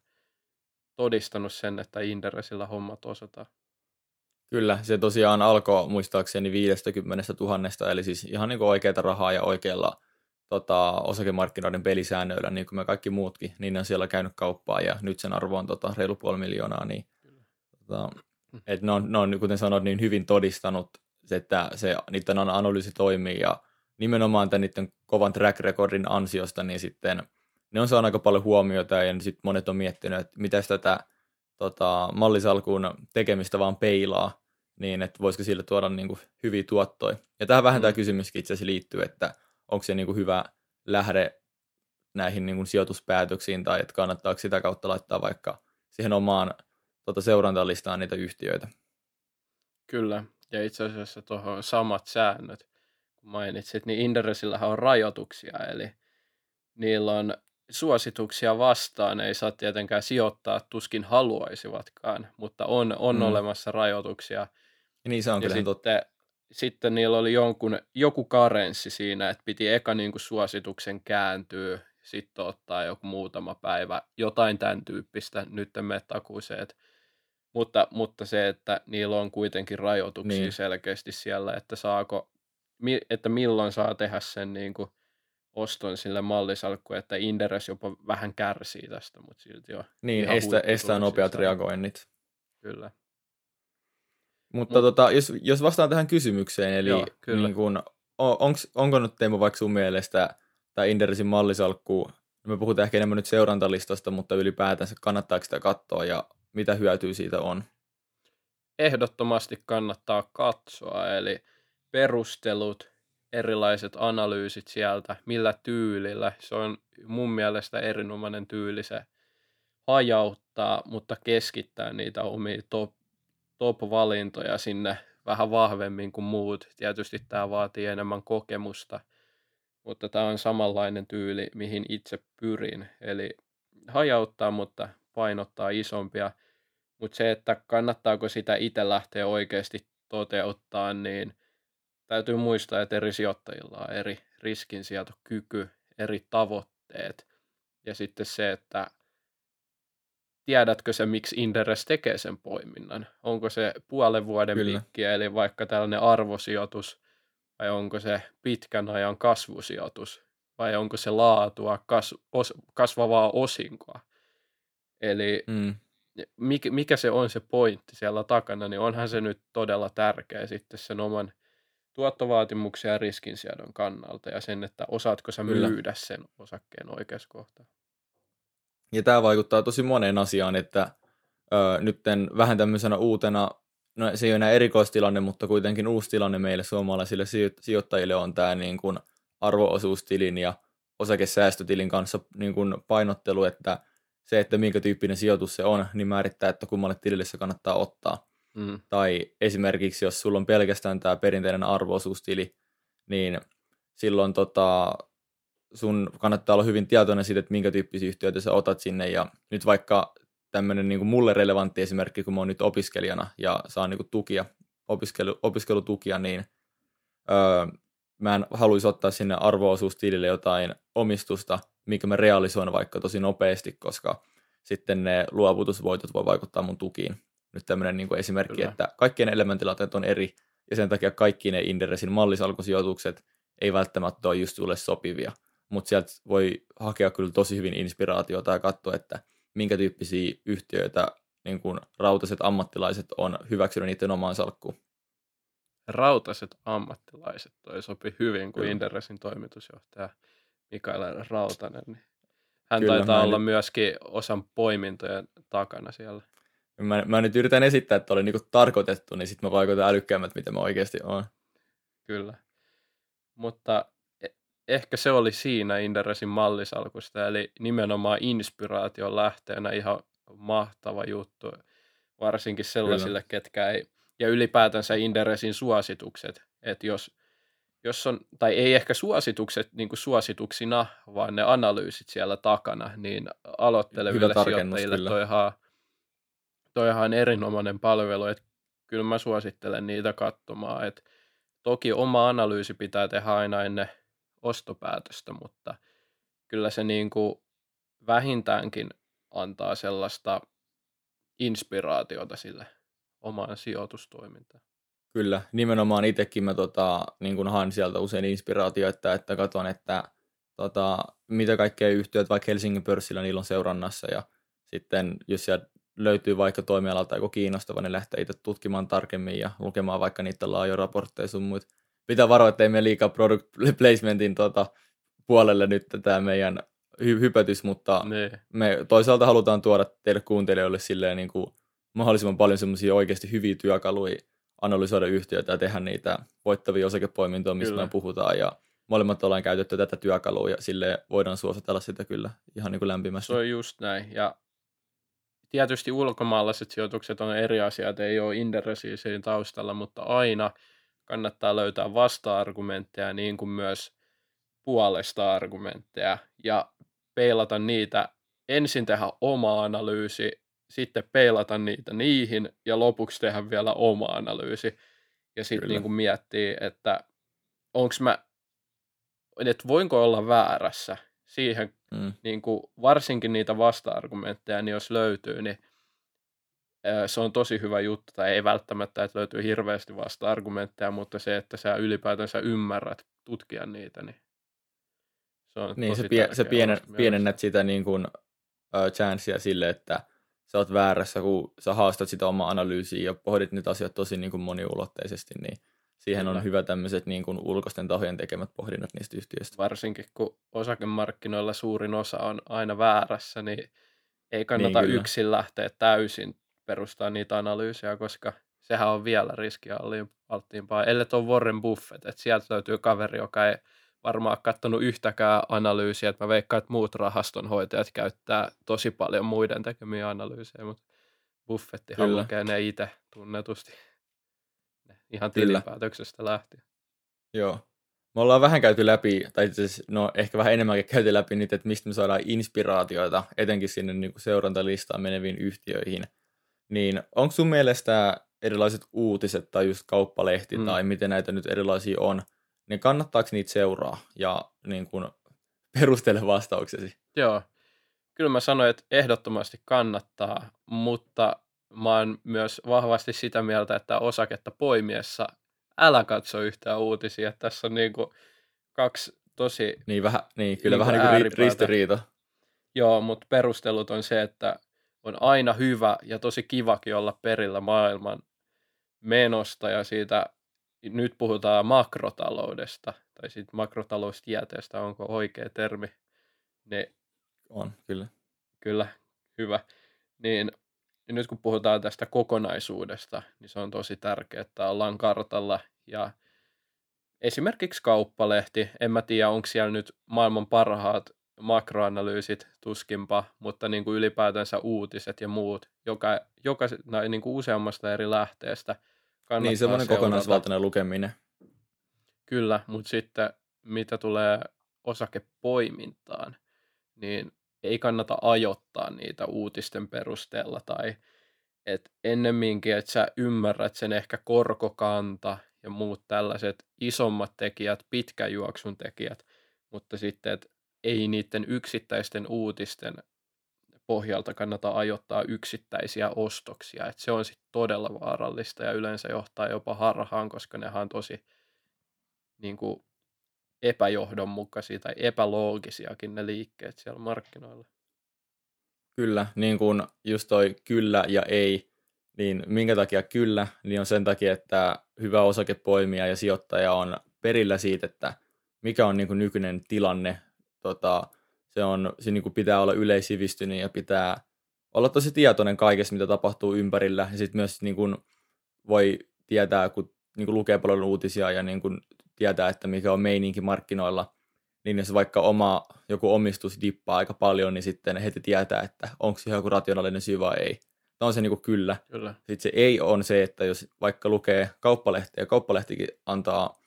todistanut sen, että Inderesillä hommat osataan. Kyllä, se tosiaan alkoi muistaakseni 50 000, eli siis ihan niin kuin oikeita rahaa ja oikealla tota, osakemarkkinoiden pelisäännöillä, niin kuin me kaikki muutkin, niin ne on siellä käynyt kauppaa ja nyt sen arvo on tota, reilu puoli miljoonaa, niin tota, et ne, on, ne on, kuten sanoit, niin hyvin todistanut, että se, niiden analyysi toimii ja nimenomaan tämän niiden kovan track recordin ansiosta, niin sitten ne on saanut aika paljon huomiota ja sitten monet on miettinyt, että miten tätä tota, mallisalkuun tekemistä vaan peilaa, niin että voisiko sille tuoda niin kuin hyviä tuottoja. Ja tähän vähän mm. tämä kysymyskin itse asiassa liittyy, että onko se niin kuin hyvä lähde näihin niin kuin sijoituspäätöksiin tai että kannattaako sitä kautta laittaa vaikka siihen omaan tota, seurantalistaan niitä yhtiöitä. Kyllä, ja itse asiassa tuohon samat säännöt, kun mainitsit, niin Inderesillähän on rajoituksia, eli niillä on suosituksia vastaan, ei saa tietenkään sijoittaa, tuskin haluaisivatkaan, mutta on, on mm. olemassa rajoituksia. Niin se on ja kyllä sitten, sitten niillä oli jonkun, joku karenssi siinä, että piti eka niin kuin suosituksen kääntyä, sitten ottaa joku muutama päivä, jotain tämän tyyppistä, nyt me takuiseen, että mutta, mutta se, että niillä on kuitenkin rajoituksia niin. selkeästi siellä, että saako, että milloin saa tehdä sen niin kuin oston sille mallisalkku, että Inderes jopa vähän kärsii tästä, mutta silti on Niin, estä, estää nopeat reagoinnit. Kyllä. Mutta Mut, tota, jos, jos vastaan tähän kysymykseen, eli joo, kyllä. Niin kun, onks, onko nyt Teemu vaikka sun mielestä tämä Inderesin mallisalkku, me puhutaan ehkä enemmän nyt seurantalistasta, mutta ylipäätänsä kannattaako sitä katsoa ja mitä hyötyä siitä on? Ehdottomasti kannattaa katsoa, eli perustelut, erilaiset analyysit sieltä, millä tyylillä. Se on mun mielestä erinomainen tyyli se hajauttaa, mutta keskittää niitä omia top, top-valintoja sinne vähän vahvemmin kuin muut. Tietysti tämä vaatii enemmän kokemusta, mutta tämä on samanlainen tyyli, mihin itse pyrin. Eli hajauttaa, mutta painottaa isompia. Mutta se, että kannattaako sitä itse lähteä oikeasti toteuttaa, niin täytyy muistaa, että eri sijoittajilla on eri riskinsietokyky, eri tavoitteet. Ja sitten se, että tiedätkö se, miksi Inderes tekee sen poiminnan? Onko se puolen vuoden Kyllä. pikkiä, eli vaikka tällainen arvosijoitus, vai onko se pitkän ajan kasvusijoitus, vai onko se laatua, kas, os, kasvavaa osinkoa? Eli mm. mikä, mikä se on se pointti siellä takana, niin onhan se nyt todella tärkeä sitten sen oman tuottovaatimuksia ja riskinsiedon kannalta ja sen, että osaatko sä Kyllä. myydä sen osakkeen oikeassa kohtaa. Ja tämä vaikuttaa tosi moneen asiaan, että ö, nyt vähän tämmöisenä uutena, no se ei ole enää erikoistilanne, mutta kuitenkin uusi tilanne meille suomalaisille sijoittajille on tämä niin kuin arvoosuustilin ja osakesäästötilin kanssa niin kuin painottelu, että se, että minkä tyyppinen sijoitus se on, niin määrittää, että kummalle tilille se kannattaa ottaa. Mm. Tai esimerkiksi, jos sulla on pelkästään tämä perinteinen arvoosuustili, niin silloin tota, sun kannattaa olla hyvin tietoinen siitä, että minkä tyyppisiä yhtiöitä sä otat sinne. Ja nyt vaikka tämmöinen niin kuin mulle relevantti esimerkki, kun mä oon nyt opiskelijana ja saan niin kuin tukia, opiskelu, opiskelutukia, niin öö, mä en haluaisi ottaa sinne arvoosuustilille jotain omistusta, mikä mä realisoin vaikka tosi nopeasti, koska sitten ne luovutusvoitot voi vaikuttaa mun tukiin. Nyt tämmöinen niin kuin esimerkki, Kyllä. että kaikkien elämäntilanteet on eri, ja sen takia kaikki ne Inderesin mallisalkusijoitukset ei välttämättä ole just sulle sopivia, mutta sieltä voi hakea kyllä tosi hyvin inspiraatiota ja katsoa, että minkä tyyppisiä yhtiöitä niin kuin rautaiset ammattilaiset on hyväksynyt niiden omaan salkkuun. rautaset ammattilaiset. Toi sopi hyvin, kun. Inderesin toimitusjohtaja Mikael Rautanen. Niin hän Kyllä, taitaa olla nyt- myöskin osan poimintojen takana siellä. Mä, mä nyt yritän esittää, että oli niinku tarkoitettu, niin sitten mä vaikutan älykkäämmät, mitä mä oikeasti oon. Kyllä. Mutta ehkä se oli siinä Inderesin mallisalkusta, eli nimenomaan inspiraation lähteenä ihan mahtava juttu, varsinkin sellaisille, ketkä ei, ja ylipäätänsä Inderesin suositukset, että jos, jos on, tai ei ehkä suositukset niin kuin suosituksina, vaan ne analyysit siellä takana, niin aloitteleville sijoittajille kyllä. toi ihan, toi ihan erinomainen palvelu, että kyllä mä suosittelen niitä katsomaan, että toki oma analyysi pitää tehdä aina ennen ostopäätöstä, mutta kyllä se niin kuin vähintäänkin antaa sellaista inspiraatiota sille omaan sijoitustoimintaan. Kyllä, nimenomaan itsekin mä tota, niin kun haen sieltä usein inspiraatioita, että katson, että tota, mitä kaikkea yhtiöt vaikka Helsingin pörssillä niillä on seurannassa ja sitten jos sieltä löytyy vaikka toimialalta joku kiinnostava, niin lähtee itse tutkimaan tarkemmin ja lukemaan vaikka niitä laajoja raportteja sun muut. Pitää varoa, ettei mene liikaa product placementin tota, puolelle nyt tämä meidän hy- hypätys, mutta Niin, me toisaalta halutaan tuoda teille kuuntelijoille silleen niin kuin mahdollisimman paljon semmoisia oikeasti hyviä työkaluja analysoida yhtiöitä ja tehdä niitä voittavia osakepoimintoja, mistä Kyllä. me puhutaan. Ja molemmat ollaan käytetty tätä työkalua ja sille voidaan suositella sitä kyllä ihan niin kuin lämpimästi. se on just näin. Ja tietysti ulkomaalaiset sijoitukset on eri asia, että ei ole Inderesiä siinä taustalla, mutta aina kannattaa löytää vasta-argumentteja niin kuin myös puolesta argumentteja ja peilata niitä, ensin tehdä oma analyysi, sitten peilata niitä niihin ja lopuksi tehdä vielä oma analyysi ja sitten niin miettiä, että onko mä, että voinko olla väärässä siihen Mm. niin kuin varsinkin niitä vasta-argumentteja, niin jos löytyy, niin se on tosi hyvä juttu, tai ei välttämättä, että löytyy hirveästi vasta-argumentteja, mutta se, että sä ylipäätänsä ymmärrät tutkia niitä, niin se on Niin, tosi se, pie, se pienen, pienennät sitä niin kuin, uh, chanssia sille, että sä oot väärässä, kun sä haastat sitä omaa analyysiä ja pohdit niitä asioita tosi niin kuin moniulotteisesti, niin siihen Kyllä. on hyvä tämmöiset niin kuin ulkoisten tahojen tekemät pohdinnat niistä yhtiöistä. varsinkin kun osakemarkkinoilla suurin osa on aina väärässä, niin ei kannata kyllä. yksin lähteä täysin perustaa niitä analyysejä, koska sehän on vielä riskialttiimpaa, ellei ole Warren Buffett, että sieltä löytyy kaveri, joka ei varmaan katsonut yhtäkään analyysiä, että mä veikkaan, että muut rahastonhoitajat käyttää tosi paljon muiden tekemiä analyysejä, mutta Buffettihan lukee ne itse tunnetusti Ne ihan tilinpäätöksestä lähtien. Joo. Me ollaan vähän käyty läpi, tai itse asiassa, no ehkä vähän enemmänkin käyty läpi niitä, että mistä me saadaan inspiraatioita, etenkin sinne niin kuin seurantalistaan meneviin yhtiöihin. Niin onko sun mielestä erilaiset uutiset tai just kauppalehti Mm. tai miten näitä nyt erilaisia on, niin kannattaako niitä seuraa ja niin kuin, perustele vastauksesi? Joo, kyllä mä sanoin, että ehdottomasti kannattaa, mutta mä oon myös vahvasti sitä mieltä, että osaketta poimiessa älä katso yhtään uutisia. Tässä on niinku kaksi tosi, Niin, vähän, niin kyllä Niin vähän niin kuin ristiriita. joo, mutta perustelut on se, että on aina hyvä ja tosi kivakin olla perillä maailman menosta ja siitä, nyt puhutaan makrotaloudesta, tai siitä makrotaloustieteestä, onko oikea termi, niin On, kyllä. Kyllä, hyvä. Niin ja nyt kun puhutaan tästä kokonaisuudesta, niin se on tosi tärkeää, että ollaan kartalla. Ja esimerkiksi kauppalehti, en mä tiedä, onko siellä nyt maailman parhaat makroanalyysit, tuskinpa, mutta niin kuin ylipäätänsä uutiset ja muut, joka, joka niin kuin useammasta eri lähteestä kannattaa Niin, semmoinen seurata. kokonaisvaltainen lukeminen. Kyllä, mutta sitten mitä tulee osakepoimintaan, niin ei kannata ajoittaa niitä uutisten perusteella tai et ennemminkin, että sä ymmärrät sen ehkä korkokanta ja muut tällaiset isommat tekijät, pitkän juoksun tekijät, mutta sitten, että ei niiden yksittäisten uutisten pohjalta kannata ajoittaa yksittäisiä ostoksia. Et se on sitten todella vaarallista ja yleensä johtaa jopa harhaan, koska nehän on tosi niin kuin epäjohdonmukaisia tai epäloogisiakin ne liikkeet siellä markkinoilla. Kyllä, niin kuin just toi kyllä ja ei, Niin minkä takia kyllä, niin on sen takia, että hyvä osakepoimija ja sijoittaja on perillä siitä, että mikä on niin kuin nykyinen tilanne. Tota, se on, se niin kuin pitää olla yleisivistynyt ja pitää olla tosi tietoinen kaikesta, mitä tapahtuu ympärillä. Ja sitten myös niin kuin voi tietää, kun niin kuin lukee paljon uutisia ja niin kuin tietää, että mikä on meininki markkinoilla, niin jos vaikka oma joku omistus dippaa aika paljon, niin sitten heti tietää, että onko se joku rationaalinen syy vai ei. Tämä on se niin kuin kyllä. Kyllä. Sitten se ei on se, että jos vaikka lukee kauppalehtiä, ja kauppalehtikin antaa,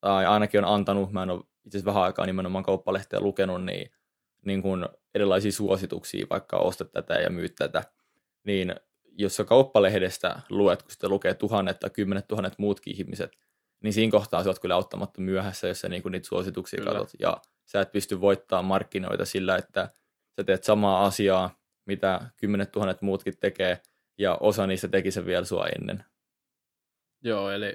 tai ainakin on antanut, mä en ole itse asiassa vähän aikaa nimenomaan kauppalehteä lukenut, niin, niin kuin erilaisia suosituksia, vaikka ostat tätä ja myyt tätä, niin jos sä kauppalehdestä luet, kun sitä lukee tuhannet tai kymmenet tuhannet muutkin ihmiset, niin siinä kohtaa sä oot kyllä auttamatta myöhässä, jos sä niinku niitä suosituksia Kyllä. katsot. Ja sä et pysty voittamaan markkinoita sillä, että sä teet samaa asiaa, mitä kymmenet tuhannet muutkin tekee, ja osa niistä teki sen vielä sua ennen. Joo, eli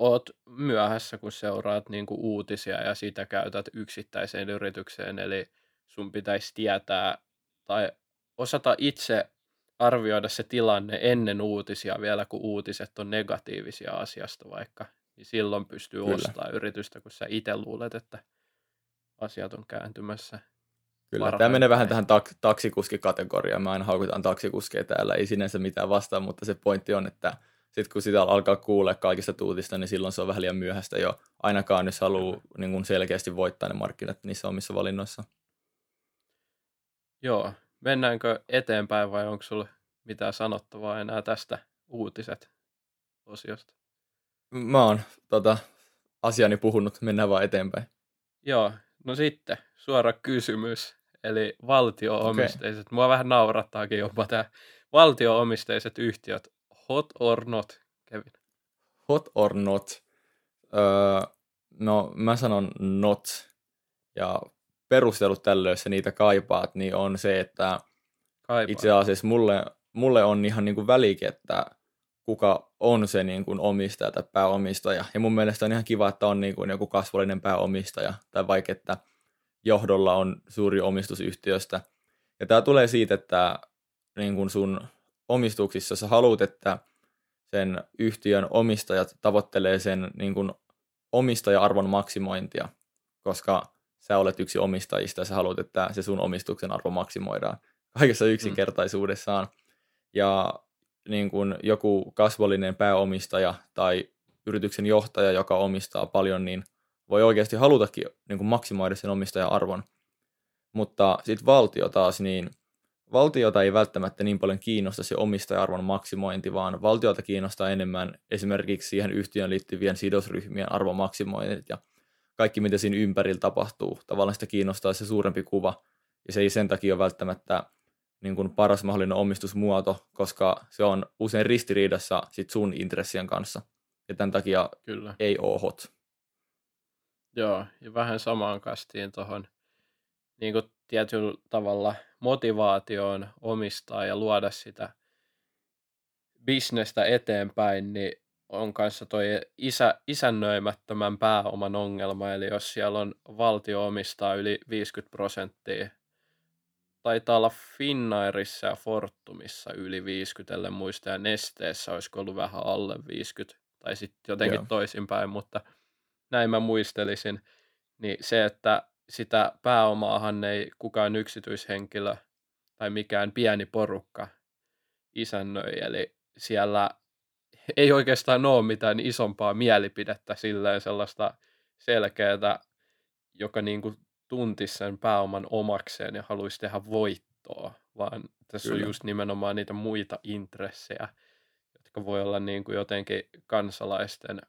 oot myöhässä, kun seuraat niin kuin uutisia ja sitä käytät yksittäiseen yritykseen, eli sun pitäisi tietää tai osata itse arvioida se tilanne ennen uutisia vielä, kun uutiset on negatiivisia asiasta vaikka, niin silloin pystyy Kyllä. ostamaan yritystä, kun sä itse luulet, että asiat on kääntymässä. Kyllä, Parhain tämä menee vähän tähän tak- taksikuskikategoriaan. Mä aina haukutaan taksikuskeja täällä, ei sinänsä mitään vastaan, mutta se pointti on, että sitten kun sitä alkaa kuulla kaikista uutista, niin silloin se on vähän liian myöhäistä jo. Ainakaan jos haluaa niin kuin selkeästi voittaa ne markkinat niissä omissa valinnoissa. Joo, mennäänkö eteenpäin vai onko sulla mitään sanottavaa enää tästä uutiset osiosta? Mä oon tota, asiani puhunut, mennään vaan eteenpäin. Joo, no sitten suora kysymys, eli valtio-omisteiset. Okay. Mua vähän naurattaakin jopa tämä valtio-omisteiset yhtiöt. Hot or not, Kevin? Hot or not? Öö, no mä sanon not. Ja perustelut tälle, jos niitä kaipaat, niin on se, että Kaipaa. itse asiassa mulle, mulle on ihan niin kuin välikin, että kuka on se niin kuin omistaja tai pääomistaja. Ja mun mielestä on ihan kiva, että on niin kuin joku kasvollinen pääomistaja, tai vaikka että johdolla on suuri omistus yhtiöstä. Ja tämä tulee siitä, että niin kuin sun omistuksissa sä haluat, että sen yhtiön omistajat tavoittelee sen niin kuin omistaja-arvon maksimointia, koska sä olet yksi omistajista ja sä haluat, että se sun omistuksen arvo maksimoidaan kaikessa yksinkertaisuudessaan. Ja niin kuin joku kasvollinen pääomistaja tai yrityksen johtaja, joka omistaa paljon, niin voi oikeasti halutakin niin kuin maksimoida sen omistaja-arvon. Mutta sitten valtio taas, niin valtiota ei välttämättä niin paljon kiinnosta se omistaja-arvon maksimointi, vaan valtiota kiinnostaa enemmän esimerkiksi siihen yhtiön liittyvien sidosryhmien arvon maksimoinnit ja kaikki, mitä siinä ympärillä tapahtuu. Tavallaan sitä kiinnostaa se suurempi kuva, ja se ei sen takia ole välttämättä niin kuin paras mahdollinen omistusmuoto, koska se on usein ristiriidassa sit sun intressien kanssa. Ja tämän takia Kyllä. ei ole hot. Joo, ja vähän samaan kastiin tuohon niin kuin tietyllä tavalla motivaatioon omistaa ja luoda sitä bisnestä eteenpäin, niin on kanssa toi isä, isännöimättömän pääoman ongelma, eli jos siellä on valtio omistaa yli 50 prosenttia, taitaa olla Finnairissa ja Fortumissa yli 50, ellei muista, ja Nesteessä olisiko ollut vähän alle 50, tai sitten jotenkin Joo. toisinpäin, mutta näin mä muistelisin, niin se, että sitä pääomaahan ei kukaan yksityishenkilö tai mikään pieni porukka isännöi, eli siellä ei oikeastaan ole mitään isompaa mielipidettä silleen sellaista selkeää, joka niin kuin tuntisi sen pääoman omakseen ja haluaisi tehdä voittoa, vaan tässä Kyllä. on just nimenomaan niitä muita intressejä, jotka voi olla niin kuin jotenkin kansalaisten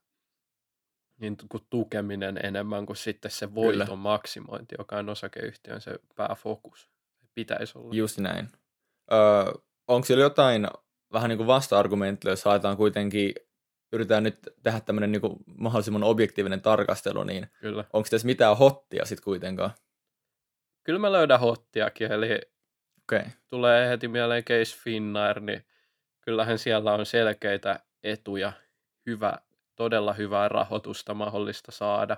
niin kuin tukeminen enemmän kuin sitten se voiton Kyllä. maksimointi, joka on osakeyhtiön se pääfokus. Pitäisi olla. Just näin. Öö, onko siellä jotain vähän niin kuin vasta-argumentteja, jos haetaan kuitenkin, yritetään nyt tehdä tämmöinen niin kuin mahdollisimman objektiivinen tarkastelu, niin onko tässä mitään hottia sitten kuitenkaan? Kyllä mä löydän hottiakin, eli okay. tulee heti mieleen Case Finnair, niin kyllähän siellä on selkeitä etuja, hyvä, todella hyvää rahoitusta mahdollista saada.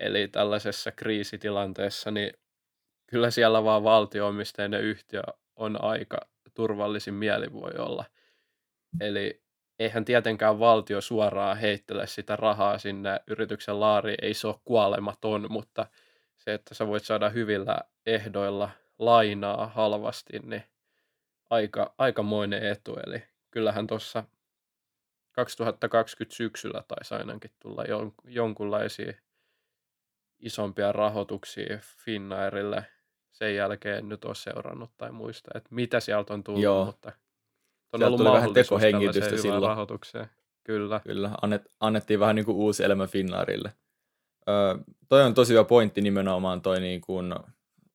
Eli tällaisessa kriisitilanteessa, niin kyllä siellä vaan valtio-omisteinen yhtiö on aika turvallisin mieli voi olla. Eli eihän tietenkään valtio suoraan heittele sitä rahaa sinne yrityksen laariin, ei se ole kuolematon, mutta se, että sä voit saada hyvillä ehdoilla lainaa halvasti, niin aika, aikamoinen etu. Eli kyllähän tuossa 2020 syksyllä taisi ainakin tulla jon, jonkunlaisia isompia rahoituksia Finnairille. Sen jälkeen en nyt ole seurannut tai muista, että mitä sieltä on tullut, Joo. mutta on Sieltä ollut tuli vähän tekohengitystä silloin. rahoitukseen. Kyllä. Kyllä, annet, annettiin vähän niin kuin uusi elämä Finnairille. Öö, toi on tosi hyvä pointti nimenomaan toi niin kuin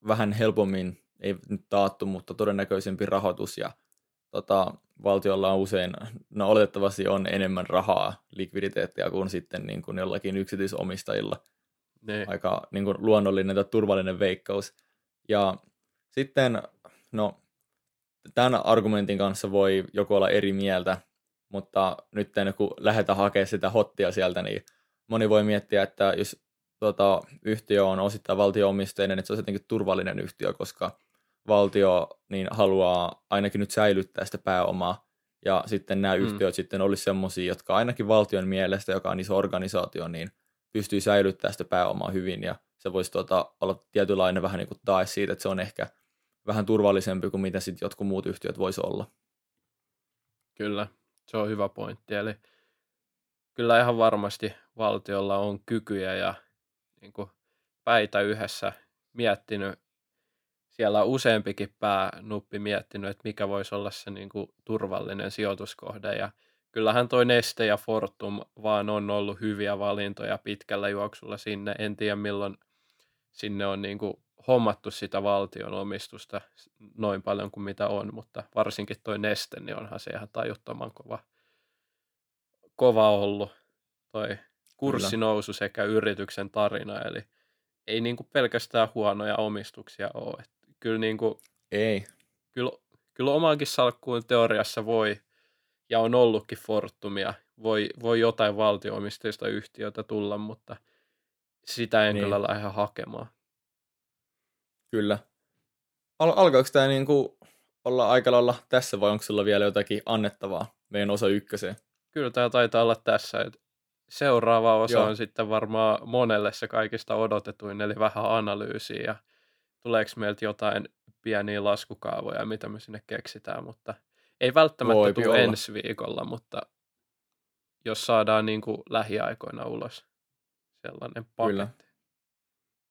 vähän helpommin, ei nyt taattu, mutta todennäköisempi rahoitus ja tota, valtiolla on usein, no oletettavasti on enemmän rahaa, likviditeettiä kuin sitten niin kuin jollakin yksityisomistajilla. Niin. Aika niin kuin luonnollinen tai turvallinen veikkaus. Ja sitten, no, tämän argumentin kanssa voi joku olla eri mieltä, mutta nyt kun lähdetään hakemaan sitä hottia sieltä, niin moni voi miettiä, että jos tota, yhtiö on osittain valtio-omisteinen, että se on jotenkin turvallinen yhtiö, koska valtio niin haluaa ainakin nyt säilyttää sitä pääomaa, ja sitten nämä Mm. yhtiöt sitten olisi semmoisia, jotka ainakin valtion mielestä, joka on iso organisaatio, niin pystyy säilyttämään sitä pääomaa hyvin, ja se voisi tota, olla tietynlainen vähän niin kuin tae siitä, että se on ehkä vähän turvallisempi kuin mitä sitten jotkut muut yhtiöt voisi olla. Kyllä, se on hyvä pointti. Eli kyllä ihan varmasti valtiolla on kykyjä ja niin kuin päitä yhdessä miettinyt. Siellä on useampikin päänuppi miettinyt, että mikä voisi olla se niin kuin turvallinen sijoituskohde. Ja kyllähän toi Neste ja Fortum vaan on ollut hyviä valintoja pitkällä juoksulla sinne. En tiedä milloin sinne on niin kuin hommattu sitä valtion omistusta noin paljon kuin mitä on, mutta varsinkin toi Neste, niin onhan se ihan tajuttoman kova, kova ollut toi kurssinousu sekä yrityksen tarina, eli ei niin kuin pelkästään huonoja omistuksia ole. Kyllä, niin kuin, Ei, kyllä, kyllä omaankin salkkuun teoriassa voi, ja on ollutkin Fortumia, voi, voi jotain valtio-omisteista yhtiötä tulla, mutta sitä en Niin. kyllä lähde hakemaan. kyllä. Al- alkaako tämä niinku olla aika lailla tässä vai onko sulla vielä jotakin annettavaa meidän osa ykköseen? Kyllä tämä taitaa olla tässä. Et seuraava osa Joo. on sitten varmaan monelle se kaikista odotetuin, eli vähän analyysiä ja tuleeko meiltä jotain pieniä laskukaavoja, mitä me sinne keksitään, mutta ei välttämättä Voipi tule olla. ensi viikolla, mutta jos saadaan niin kuin lähiaikoina ulos sellainen Kyllä. paketti,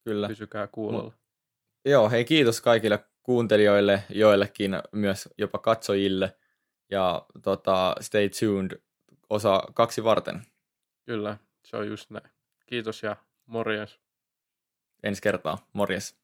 Kyllä. pysykää kuulolla. Joo, hei kiitos kaikille kuuntelijoille, joillekin myös jopa katsojille. Ja tota, stay tuned osa kaksi varten Kyllä, se on just näin. Kiitos ja morjens. ensi kertaa. Morjes.